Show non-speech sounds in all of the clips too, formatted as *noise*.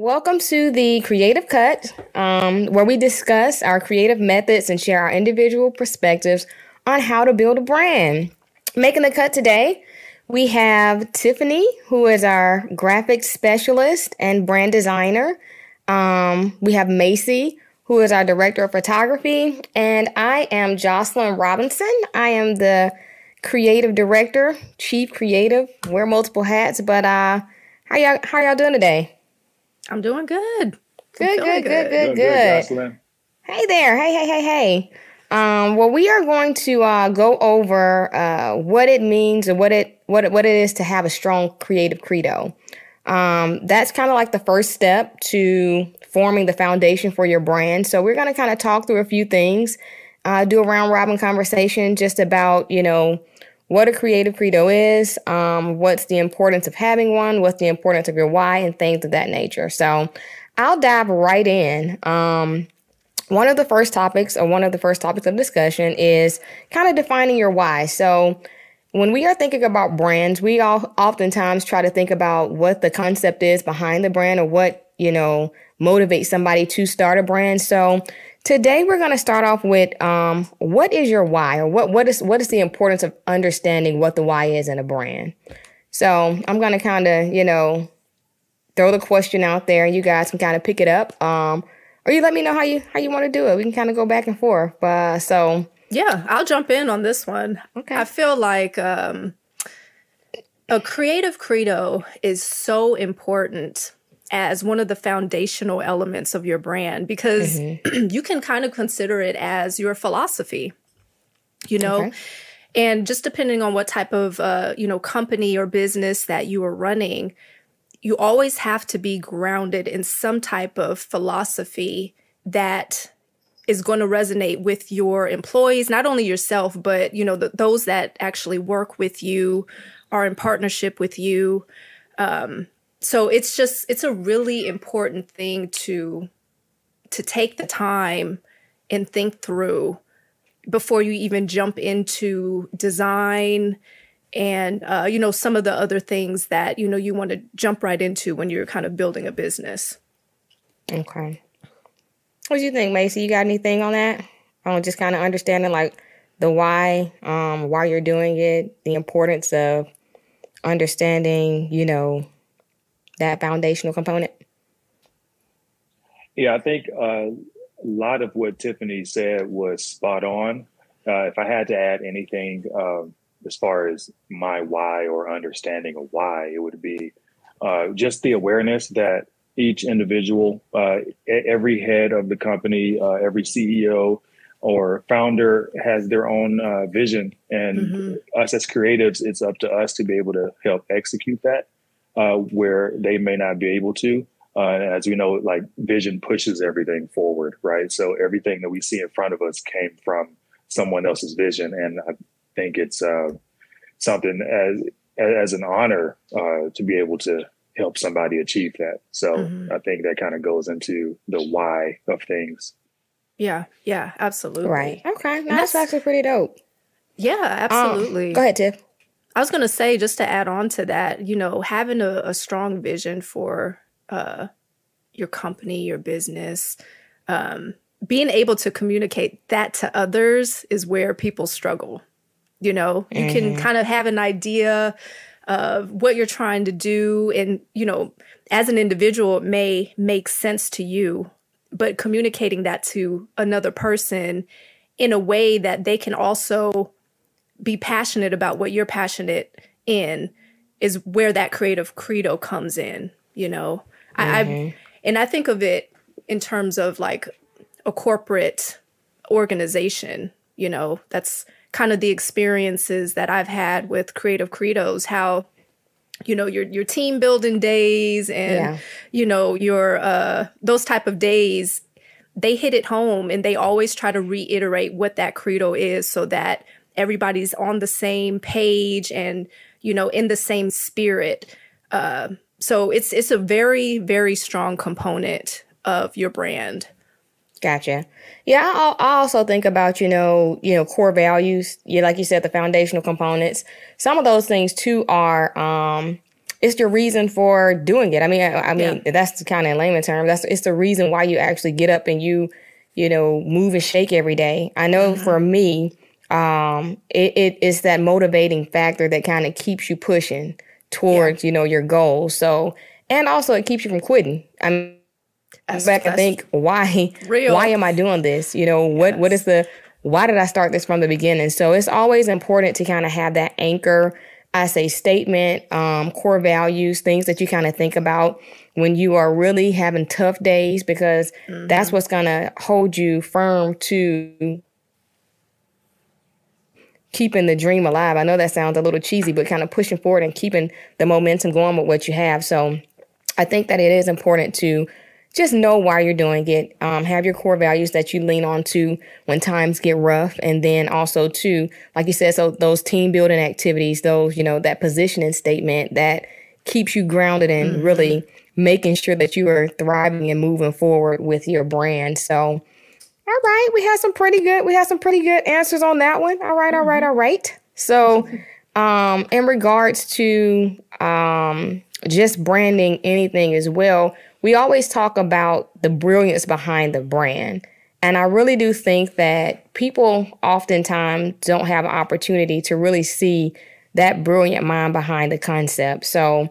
Welcome to the Creative Cut, um, where we discuss our creative methods and share our individual perspectives on how to build a brand. Making the cut today, we have Tiffany, who is our graphic specialist and brand designer. Um, we have Macy, who is our director of photography, and I am Jocelyn Robinson. I am the creative director, chief creative, wear multiple hats. But uh, how y'all how y'all doing today? I'm doing good. Good, good, good, good, good, good. Hey there. Hey, hey, hey, hey. Um, well, we are going to uh, go over uh, what it means or what it what it, what it is to have a strong creative credo. Um, that's kind of like the first step to forming the foundation for your brand. So we're going to kind of talk through a few things, uh, do a round robin conversation just about you know what a creative credo is, um, what's the importance of having one, what's the importance of your why, and things of that nature. So I'll dive right in. Um, one of the first topics, or one of the first topics of discussion, is kind of defining your why. So when we are thinking about brands, we all oftentimes try to think about what the concept is behind the brand or what, you know, motivates somebody to start a brand. So Today we're going to start off with um, what is your why, or what what is what is the importance of understanding what the why is in a brand. So I'm going to kind of you know throw the question out there, and you guys can kind of pick it up, um, or you let me know how you how you want to do it. We can kind of go back and forth. But so yeah, I'll jump in on this one. Okay, I feel like um, a creative credo is so important as one of the foundational elements of your brand because mm-hmm. *clears throat* you can kind of consider it as your philosophy, you know? Okay. And just depending on what type of, uh, you know, company or business that you are running, you always have to be grounded in some type of philosophy that is going to resonate with your employees, not only yourself, but, you know, the, those that actually work with you, are in partnership with you. Um, so it's just it's a really important thing to to take the time and think through before you even jump into design and uh, you know some of the other things that you know you want to jump right into when you're kind of building a business. Okay. What do you think macy? You got anything on that? On just kind of understanding like the why um why you're doing it the importance of understanding you know that foundational component? Yeah, I think uh, a lot of what Tiffany said was spot on. Uh, if I had to add anything um, as far as my why or understanding of why, it would be uh, just the awareness that each individual, uh, every head of the company, uh, every CEO or founder has their own uh, vision. And mm-hmm. us as creatives, it's up to us to be able to help execute that uh, where they may not be able to. Uh, as we know, like vision pushes everything forward, right? So everything that we see in front of us came from someone else's vision, and I think it's uh, something as as an honor uh, to be able to help somebody achieve that. So mm-hmm. I think that kind of goes into the why of things. Yeah, yeah, absolutely. Right. Okay, that's, that's actually pretty dope. Yeah, absolutely. Um, go ahead, Tiff. I was going to say, just to add on to that, you know, having a, a strong vision for uh, your company, your business, um, being able to communicate that to others is where people struggle. You know, you mm-hmm. can kind of have an idea of what you're trying to do. And, you know, as an individual, it may make sense to you, but communicating that to another person in a way that they can also be passionate about what you're passionate in is where that creative credo comes in you know mm-hmm. I, I mm-hmm. and i think of it in terms of like a corporate organization you know that's kind of the experiences that i've had with creative credos how you know your your team building days and yeah. you know your uh those type of days they hit it home and they always try to reiterate what that credo is so that everybody's on the same page and you know in the same spirit uh, so it's it's a very very strong component of your brand gotcha yeah I, I also think about you know you know core values you like you said the foundational components some of those things too are um it's the reason for doing it. I mean, I, I mean yeah. that's kind of in layman terms. That's it's the reason why you actually get up and you, you know, move and shake every day. I know mm-hmm. for me, um, it, it is that motivating factor that kind of keeps you pushing towards, yeah. you know, your goals. So, and also it keeps you from quitting. I'm back and think, why, real. why am I doing this? You know, what, yes. what is the, why did I start this from the beginning? So it's always important to kind of have that anchor I say statement, um, core values, things that you kind of think about when you are really having tough days, because mm-hmm. that's what's going to hold you firm to keeping the dream alive. I know that sounds a little cheesy, but kind of pushing forward and keeping the momentum going with what you have. So I think that it is important to just know why you're doing it. Um, have your core values that you lean on to when times get rough. And then also too, like you said, so those team building activities, those, you know, that positioning statement that keeps you grounded and mm-hmm. really making sure that you are thriving and moving forward with your brand. So, all right, we had some pretty good, we had some pretty good answers on that one. All right, all right, mm-hmm. all right. So, *laughs* um, in regards to um, just branding anything as well, we always talk about the brilliance behind the brand. And I really do think that people oftentimes don't have an opportunity to really see that brilliant mind behind the concept. So,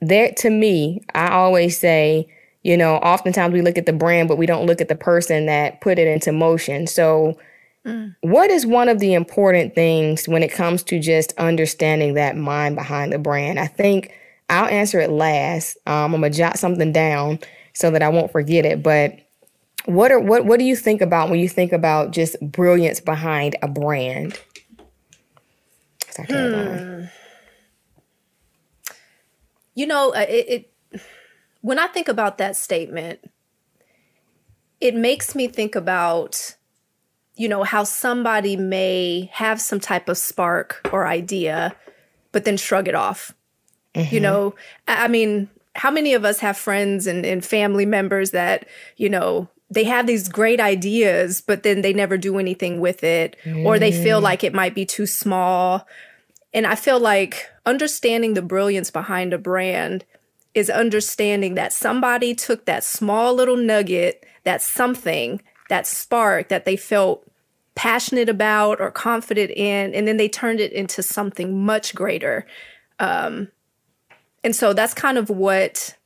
there to me, I always say, you know, oftentimes we look at the brand, but we don't look at the person that put it into motion. So, mm. what is one of the important things when it comes to just understanding that mind behind the brand? I think I'll answer it last. Um, I'm gonna jot something down so that I won't forget it. But what are what what do you think about when you think about just brilliance behind a brand? Hmm. You know, uh, it, it when I think about that statement, it makes me think about you know how somebody may have some type of spark or idea but then shrug it off Mm-hmm. You know, I mean, how many of us have friends and, and family members that, you know, they have these great ideas, but then they never do anything with it, mm. or they feel mm. like it might be too small. And I feel like understanding the brilliance behind a brand is understanding that somebody took that small little nugget, that something, that spark that they felt passionate about or confident in, and then they turned it into something much greater. Um, and so that's kind of what,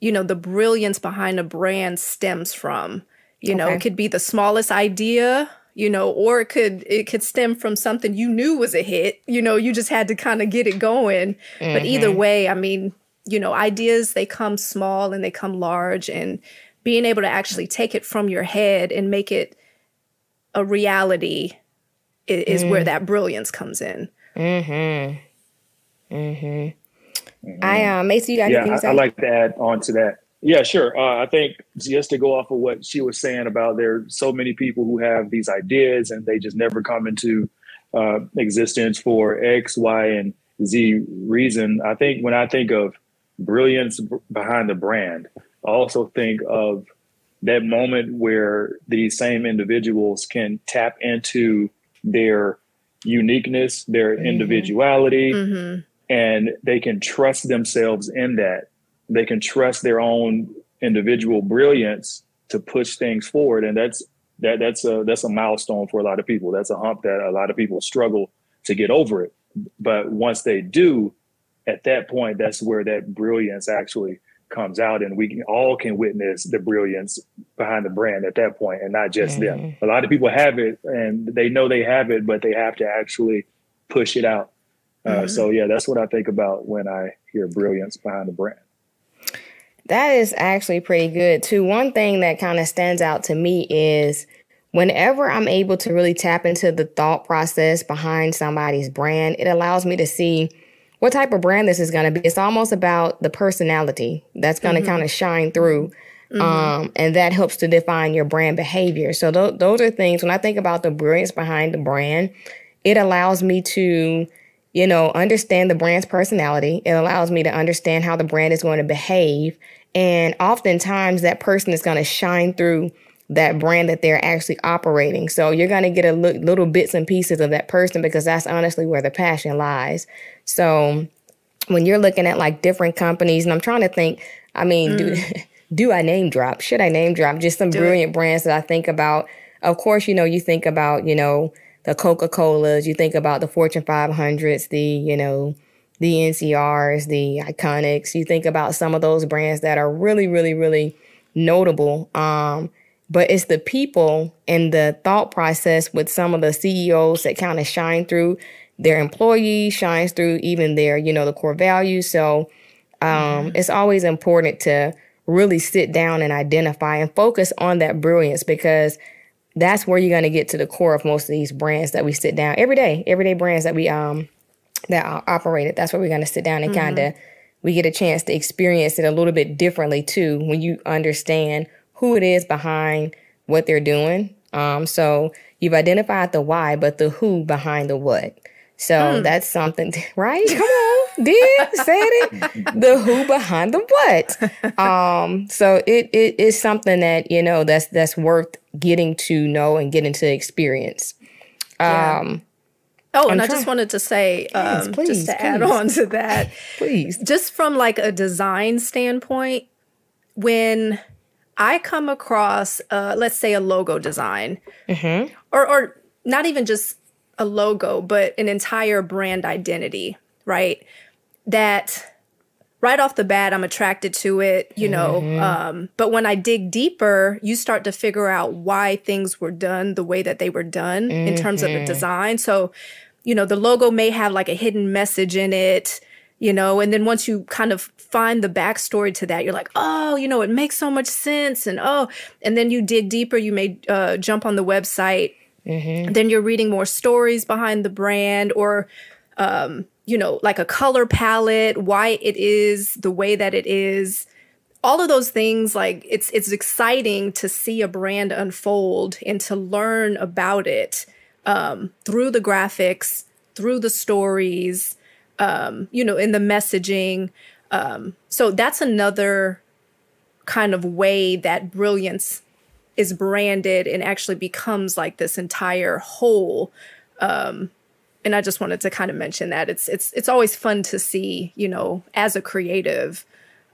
you know, the brilliance behind a brand stems from. You okay. know, it could be the smallest idea, you know, or it could it could stem from something you knew was a hit. You know, you just had to kind of get it going. Mm-hmm. But either way, I mean, you know, ideas they come small and they come large and being able to actually take it from your head and make it a reality is, is mm. where that brilliance comes in. Mhm. Mhm. Mm-hmm. I uh, Macy, you got yeah, anything to say? I, would like to add on to that. Yeah, sure. Uh, I think just to go off of what she was saying about there are so many people who have these ideas and they just never come into uh, existence for X, Y, and Z reason. I think when I think of brilliance behind the brand, I also think of that moment where these same individuals can tap into their uniqueness, their mm-hmm. individuality, mm-hmm and they can trust themselves in that. They can trust their own individual brilliance to push things forward, and that's that that's a that's a milestone for a lot of people. That's a hump that a lot of people struggle to get over it. But once they do, at that point, that's where that brilliance actually comes out, and we can, all can witness the brilliance behind the brand at that point, and not just mm-hmm. them. A lot of people have it, and they know they have it, but they have to actually push it out uh, mm-hmm. So yeah, that's what I think about when I hear brilliance behind the brand. That is actually pretty good too. One thing that kind of stands out to me is whenever I'm able to really tap into the thought process behind somebody's brand, it allows me to see what type of brand this is going to be. It's almost about the personality that's going to mm-hmm. kind of shine through. Mm-hmm. Um, and that helps to define your brand behavior. So th- those are things when I think about the brilliance behind the brand, it allows me to you know, understand the brand's personality. It allows me to understand how the brand is going to behave. And oftentimes that person is going to shine through that brand that they're actually operating. So you're going to get a l- little bits and pieces of that person because that's honestly where the passion lies. So when you're looking at like different companies, and I'm trying to think, I mean, mm. do *laughs* do I name drop? Should I name drop? Just some do brilliant it. brands that I think about. Of course, you know, you think about, you know, the Coca Colas, you think about the Fortune 500s, the, you know, the NCRs, the Iconics. You think about some of those brands that are really, really, really notable. Um, but it's the people and the thought process with some of the CEOs that kind of shine through their employees, shines through even their, you know, the core values. So um, mm-hmm. it's always important to really sit down and identify and focus on that brilliance because that's where you're going to get to the core of most of these brands that we sit down every day, everyday brands that we um that are operated. That's where we're going to sit down and mm-hmm. kind of we get a chance to experience it a little bit differently too when you understand who it is behind what they're doing. Um, so you've identified the why, but the who behind the what. So mm. that's something, *laughs* right? *laughs* Come on, did said it. The who behind the what. Um, so it it is something that you know that's that's worth getting to know and getting to experience. Yeah. Um, oh, and I just wanted to say, um, please, just to please. add on to that, please, just from like a design standpoint, when I come across, uh, let's say, a logo design, mm-hmm. or or not even just a logo, but an entire brand identity, right? That right off the bat, I'm attracted to it, you know. Mm-hmm. Um, but when I dig deeper, you start to figure out why things were done the way that they were done mm-hmm. in terms of the mm-hmm. design. So, you know, the logo may have like a hidden message in it, you know, and then once you kind of find the backstory to that, you're like, oh, you know, it makes so much sense. And oh, and then you dig deeper, you may uh, jump on the website Mm-hmm. Then you're reading more stories behind the brand or, um, you know, like a color palette, why it is the way that it is. All of those things, like it's it's exciting to see a brand unfold and to learn about it um, through the graphics, through the stories, um, you know, in the messaging. Um, so that's another kind of way that brilliance is branded and actually becomes like this entire whole um, and I just wanted to kind of mention that it's it's it's always fun to see, you know, as a creative,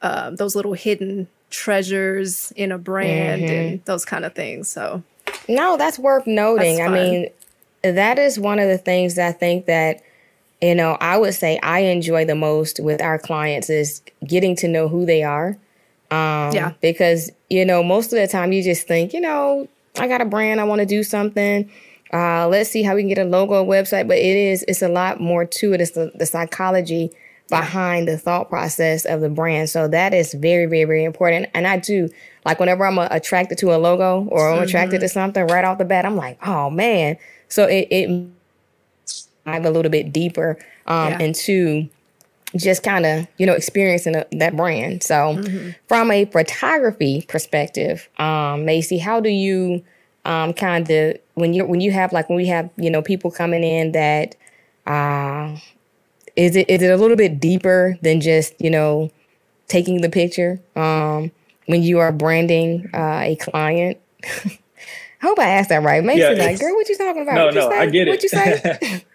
um, those little hidden treasures in a brand mm-hmm. and those kind of things. So, no, that's worth noting. That's I mean, that is one of the things I think that you know I would say I enjoy the most with our clients is getting to know who they are um, yeah. Because, you know, most of the time you just think, you know, I got a brand, I want to do something. Uh, let's see how we can get a logo, a website. But it is, it's a lot more to it. It's the, the psychology behind the thought process of the brand. So that is very, very, very important. And I do, like, whenever I'm uh, attracted to a logo or I'm mm-hmm. attracted to something right off the bat, I'm like, oh man. So it, it dive a little bit deeper um, yeah. into just kind of you know experiencing a, that brand so mm-hmm. from a photography perspective um macy how do you um kind of when you when you have like when we have you know people coming in that uh is it is it a little bit deeper than just you know taking the picture um when you are branding uh, a client *laughs* I hope I asked that right. Macy, yeah, like, girl, what you talking about? No, what no, I get it. What you say? *laughs* *laughs*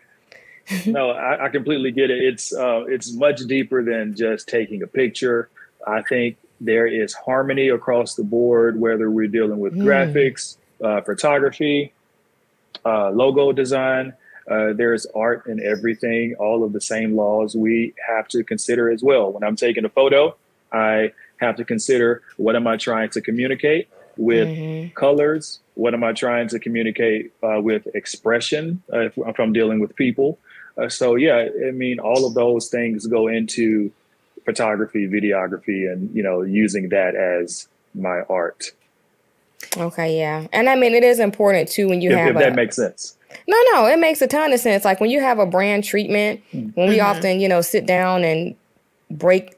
*laughs* no, I, I, completely get it. It's uh, it's much deeper than just taking a picture. I think there is harmony across the board, whether we're dealing with mm. graphics, uh, photography, uh, logo design. Uh, there's art in everything. All of the same laws we have to consider as well. When I'm taking a photo, I have to consider what am I trying to communicate with mm-hmm. colors. What am I trying to communicate uh, with expression uh, if, if I'm dealing with people? Uh, so yeah, I mean, all of those things go into photography, videography, and you know, using that as my art. Okay, yeah, and I mean, it is important too when you if, have if a, that makes sense. No, no, it makes a ton of sense. Like when you have a brand treatment, mm-hmm. when we mm-hmm. often, you know, sit down and break,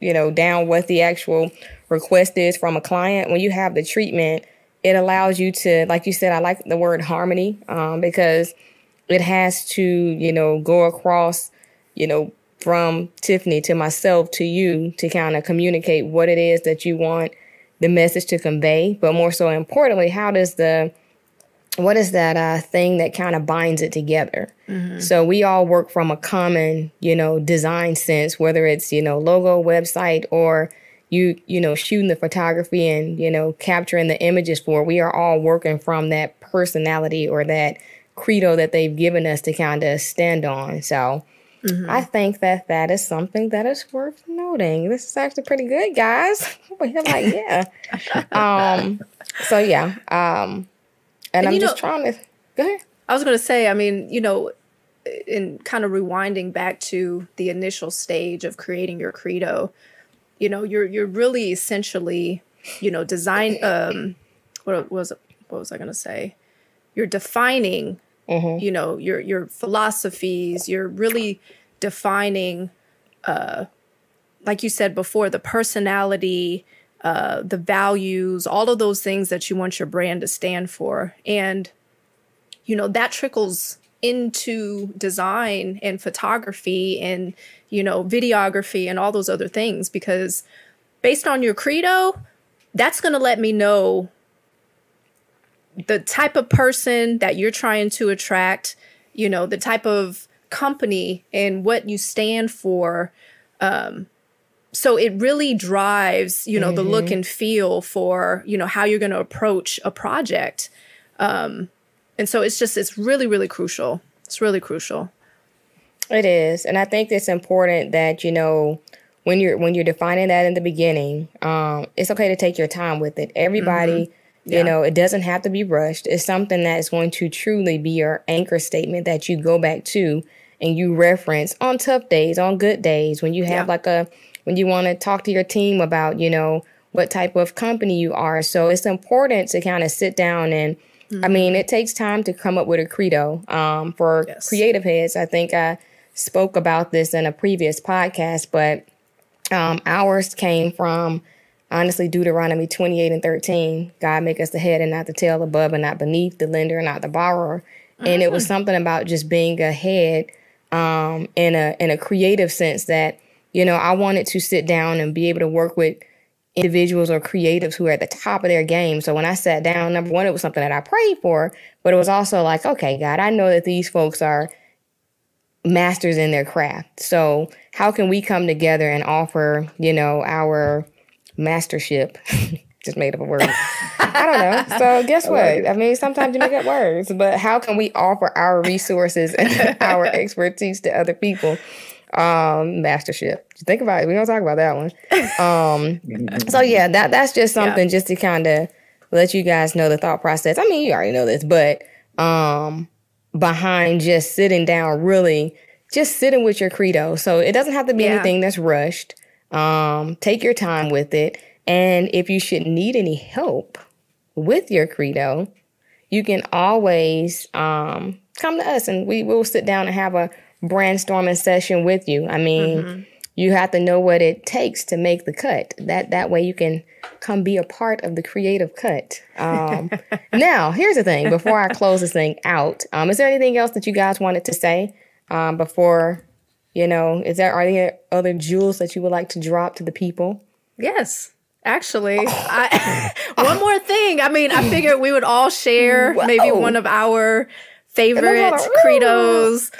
you know, down what the actual request is from a client. When you have the treatment, it allows you to, like you said, I like the word harmony um, because it has to, you know, go across, you know, from Tiffany to myself to you to kind of communicate what it is that you want the message to convey. But more so importantly, how does the what is that uh, thing that kind of binds it together? Mm-hmm. So we all work from a common, you know, design sense, whether it's you know logo, website, or you you know shooting the photography and you know capturing the images for. We are all working from that personality or that credo that they've given us to kind of stand on. So. Mm-hmm. I think that that is something that is worth noting. This is actually pretty good, guys. *laughs* We're like, yeah. *laughs* um, so yeah. Um, and, and I'm just know, trying to go ahead. I was going to say, I mean, you know, in kind of rewinding back to the initial stage of creating your credo, you know, you're you're really essentially, you know, design. Um, what was what was I going to say? You're defining, mm-hmm. you know, your your philosophies. You're really defining, uh, like you said before, the personality uh, the values, all of those things that you want your brand to stand for. And, you know, that trickles into design and photography and, you know, videography and all those other things because based on your credo, that's going to let me know the type of person that you're trying to attract, you know, the type of company and what you stand for. Um, so it really drives you know mm-hmm. the look mm-hmm. and feel for you know how you're going to approach a project um and so it's just it's really really crucial it's really crucial it is and i think it's important that you know when you're when you're defining that in the beginning um it's okay to take your time with it everybody mm-hmm. Yeah. You know, it doesn't have to be rushed. It's something that is going to truly be your anchor statement that you go back to and you reference on tough days, on good days, when you have yeah. like a when you want to talk to your team about, you know, what type of company you are. So it's important to kind of sit down and mm-hmm. I mean, it takes time to come up with a credo. Um, for yes. creative heads, I think I spoke about this in a previous podcast, but um, ours came from honestly Deuteronomy 28 and 13. God make us the head and not the tail, above and not beneath, the lender and not the borrower. Mm-hmm. And it was mm-hmm. something about just being a head um, in a in a creative sense that you know, I wanted to sit down and be able to work with individuals or creatives who are at the top of their game. So when I sat down, number one, it was something that I prayed for, but it was also like, okay, God, I know that these folks are masters in their craft. So how can we come together and offer, you know, our mastership? *laughs* Just made up a word. I don't know. So *laughs* guess what? I mean, sometimes you make up words, but how can we offer our resources and *laughs* our expertise to other people? um mastership Just think about it we don't talk about that one um so yeah that that's just something yeah. just to kind of let you guys know the thought process i mean you already know this but um behind just sitting down really just sitting with your credo so it doesn't have to be yeah. anything that's rushed um take your time with it and if you should need any help with your credo you can always um come to us and we will sit down and have a brainstorming session with you. I mean, mm-hmm. you have to know what it takes to make the cut. That that way you can come be a part of the creative cut. Um, *laughs* now, here's the thing. Before I close this thing out, um, is there anything else that you guys wanted to say um, before? You know, is there are there other jewels that you would like to drop to the people? Yes. Actually, I, *laughs* one more thing. I mean, I figured we would all share Whoa. maybe one of our favorite credos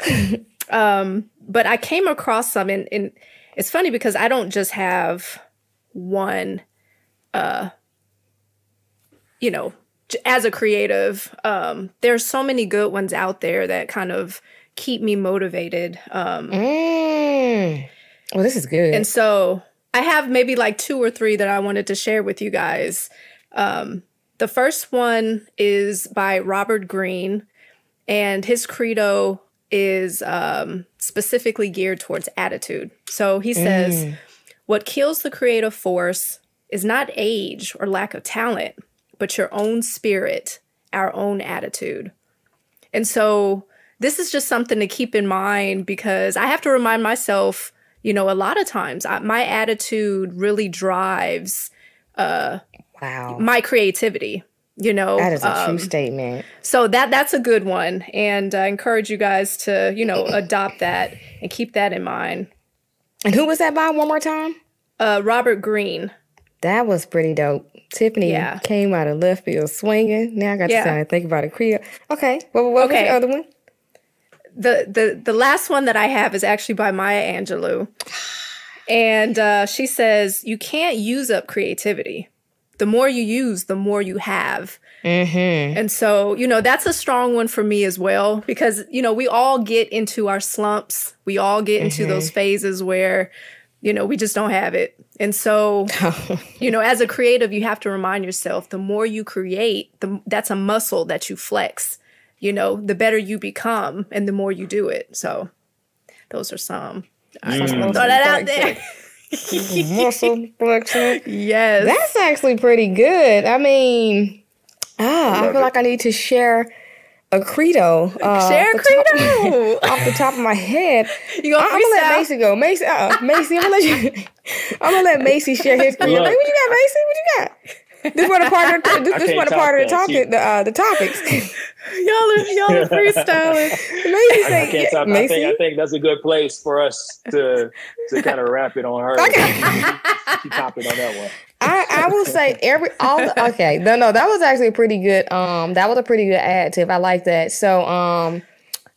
um, but I came across some, and, and it's funny because I don't just have one, uh, you know, as a creative. Um, there's so many good ones out there that kind of keep me motivated. Um, mm. Well, this is good. And so I have maybe like two or three that I wanted to share with you guys. Um, the first one is by Robert Greene, and his credo is um, specifically geared towards attitude. So he says, mm. What kills the creative force is not age or lack of talent, but your own spirit, our own attitude. And so this is just something to keep in mind because I have to remind myself, you know, a lot of times I, my attitude really drives uh, wow. my creativity you know that is a um, true statement so that that's a good one and i encourage you guys to you know adopt that and keep that in mind and who was that by one more time uh robert greene That was pretty dope. Tiffany yeah. came out of left field swinging. Now I got yeah. to think about it. Creole. Okay. What, what okay. was the other one? The, the, the last one that I have is actually by Maya Angelou. And uh, she says, You can't use up creativity. The more you use, the more you have. Mm-hmm. And so, you know, that's a strong one for me as well because, you know, we all get into our slumps. We all get into mm-hmm. those phases where, you know, we just don't have it. And so, *laughs* you know, as a creative, you have to remind yourself the more you create, the, that's a muscle that you flex. You know, the better you become and the more you do it. So, those are some. I just throw that out there. *laughs* muscle flexing. *laughs* Yes. That's actually pretty good. I mean, ah, I, I feel it. like I need to share a credo. Uh, *laughs* Share a credo top, off the top of my head. You gonna I'm gonna let Macy go. Macy, uh, Macy, I'm gonna let you. I'm gonna let Macy share his credo. Like, what you got, Macy? What you got? This one a part of the, this, this one a part of the topic. The uh, the topics. *laughs* *laughs* y'all are y'all are freestyling. *laughs* Macy say, I, can't top, Macy? I think I think that's a good place for us to to kind of wrap it on her. she top it on that one. I, I will say every all the, okay no no that was actually a pretty good um that was a pretty good additive I like that so um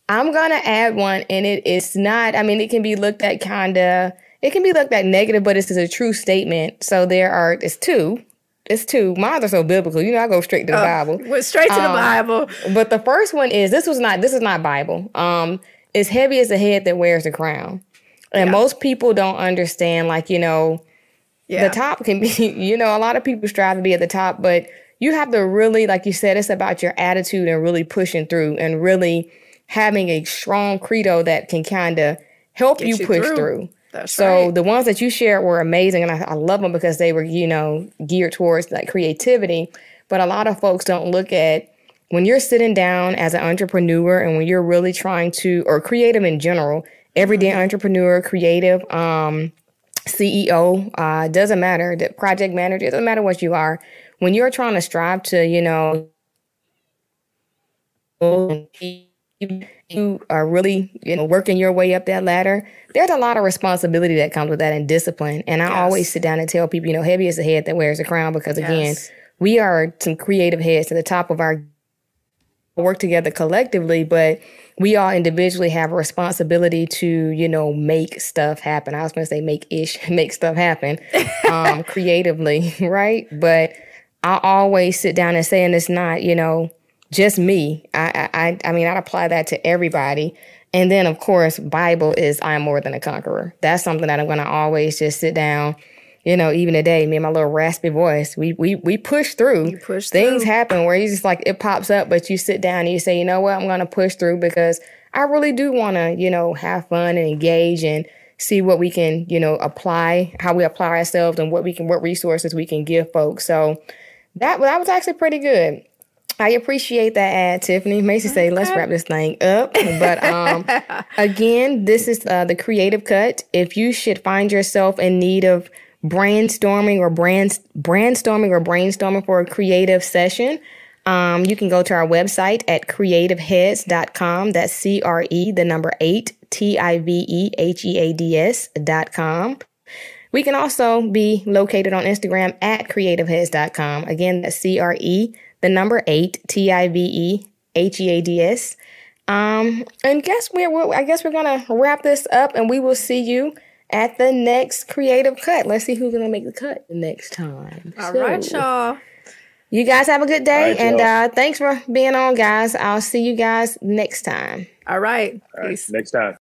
I'm gonna add one and it is not I mean it can be looked at kinda it can be looked at negative but it's a true statement so there are it's two it's two mine are so biblical you know I go straight to the oh, Bible went straight to um, the Bible but the first one is this was not this is not Bible um it's heavy as the head that wears the crown and yeah. most people don't understand like you know yeah. the top can be, *laughs* you know, a lot of people strive to be at the top, but you have to really, like you said, it's about your attitude and really pushing through and really having a strong credo that can kind of help you, you, push through. through. That's so right. the ones that you shared were amazing, and I, I love them because they were, you know, geared towards like creativity. But a lot of folks don't look at when you're sitting down as an entrepreneur and when you're really trying to, or creative in general, everyday mm-hmm. entrepreneur, creative, um, CEO, uh, doesn't matter, the project manager, doesn't matter what you are. When you're trying to strive to, you know, you are really, you know, working your way up that ladder, there's a lot of responsibility that comes with that and discipline. And I yes. always sit down and tell people, you know, heavy is the head that wears the crown because again, yes. we are some creative heads to the top of our work together collectively, but we all individually have a responsibility to, you know, make stuff happen. I was going to say make ish, *laughs* make stuff happen um, *laughs* creatively, *laughs* right? But I always sit down and say, and it's not, you know, just me. I, I, I mean, I'd apply that to everybody. And then, of course, Bible is I am more than a conqueror. That's something that I'm going to always just sit down you know, even today, me and my little raspy voice, we we we push through. You push Things through. happen where you just like it pops up, but you sit down and you say, you know what, I'm gonna push through because I really do wanna, you know, have fun and engage and see what we can, you know, apply, how we apply ourselves and what we can what resources we can give folks. So that that was actually pretty good. I appreciate that ad, Tiffany. Macy say, let's wrap this thing up. But um, *laughs* again, this is uh, the creative cut. If you should find yourself in need of brainstorming or brand brainstorming or brainstorming for a creative session, um, you can go to our website at creativeheads.com. That's C R E, the number eight, T I V E H E A D S.com. We can also be located on Instagram at creativeheads.com. Again, that's C R E, the number eight, T I V E H E A D S. Um, and guess we're, I guess we're gonna wrap this up, and we will see you at the next creative cut. Let's see who's gonna make the cut next time. All so, right, y'all. You guys have a good day, right, and uh, thanks for being on, guys. I'll see you guys next time. All right. All right. Peace. Next time.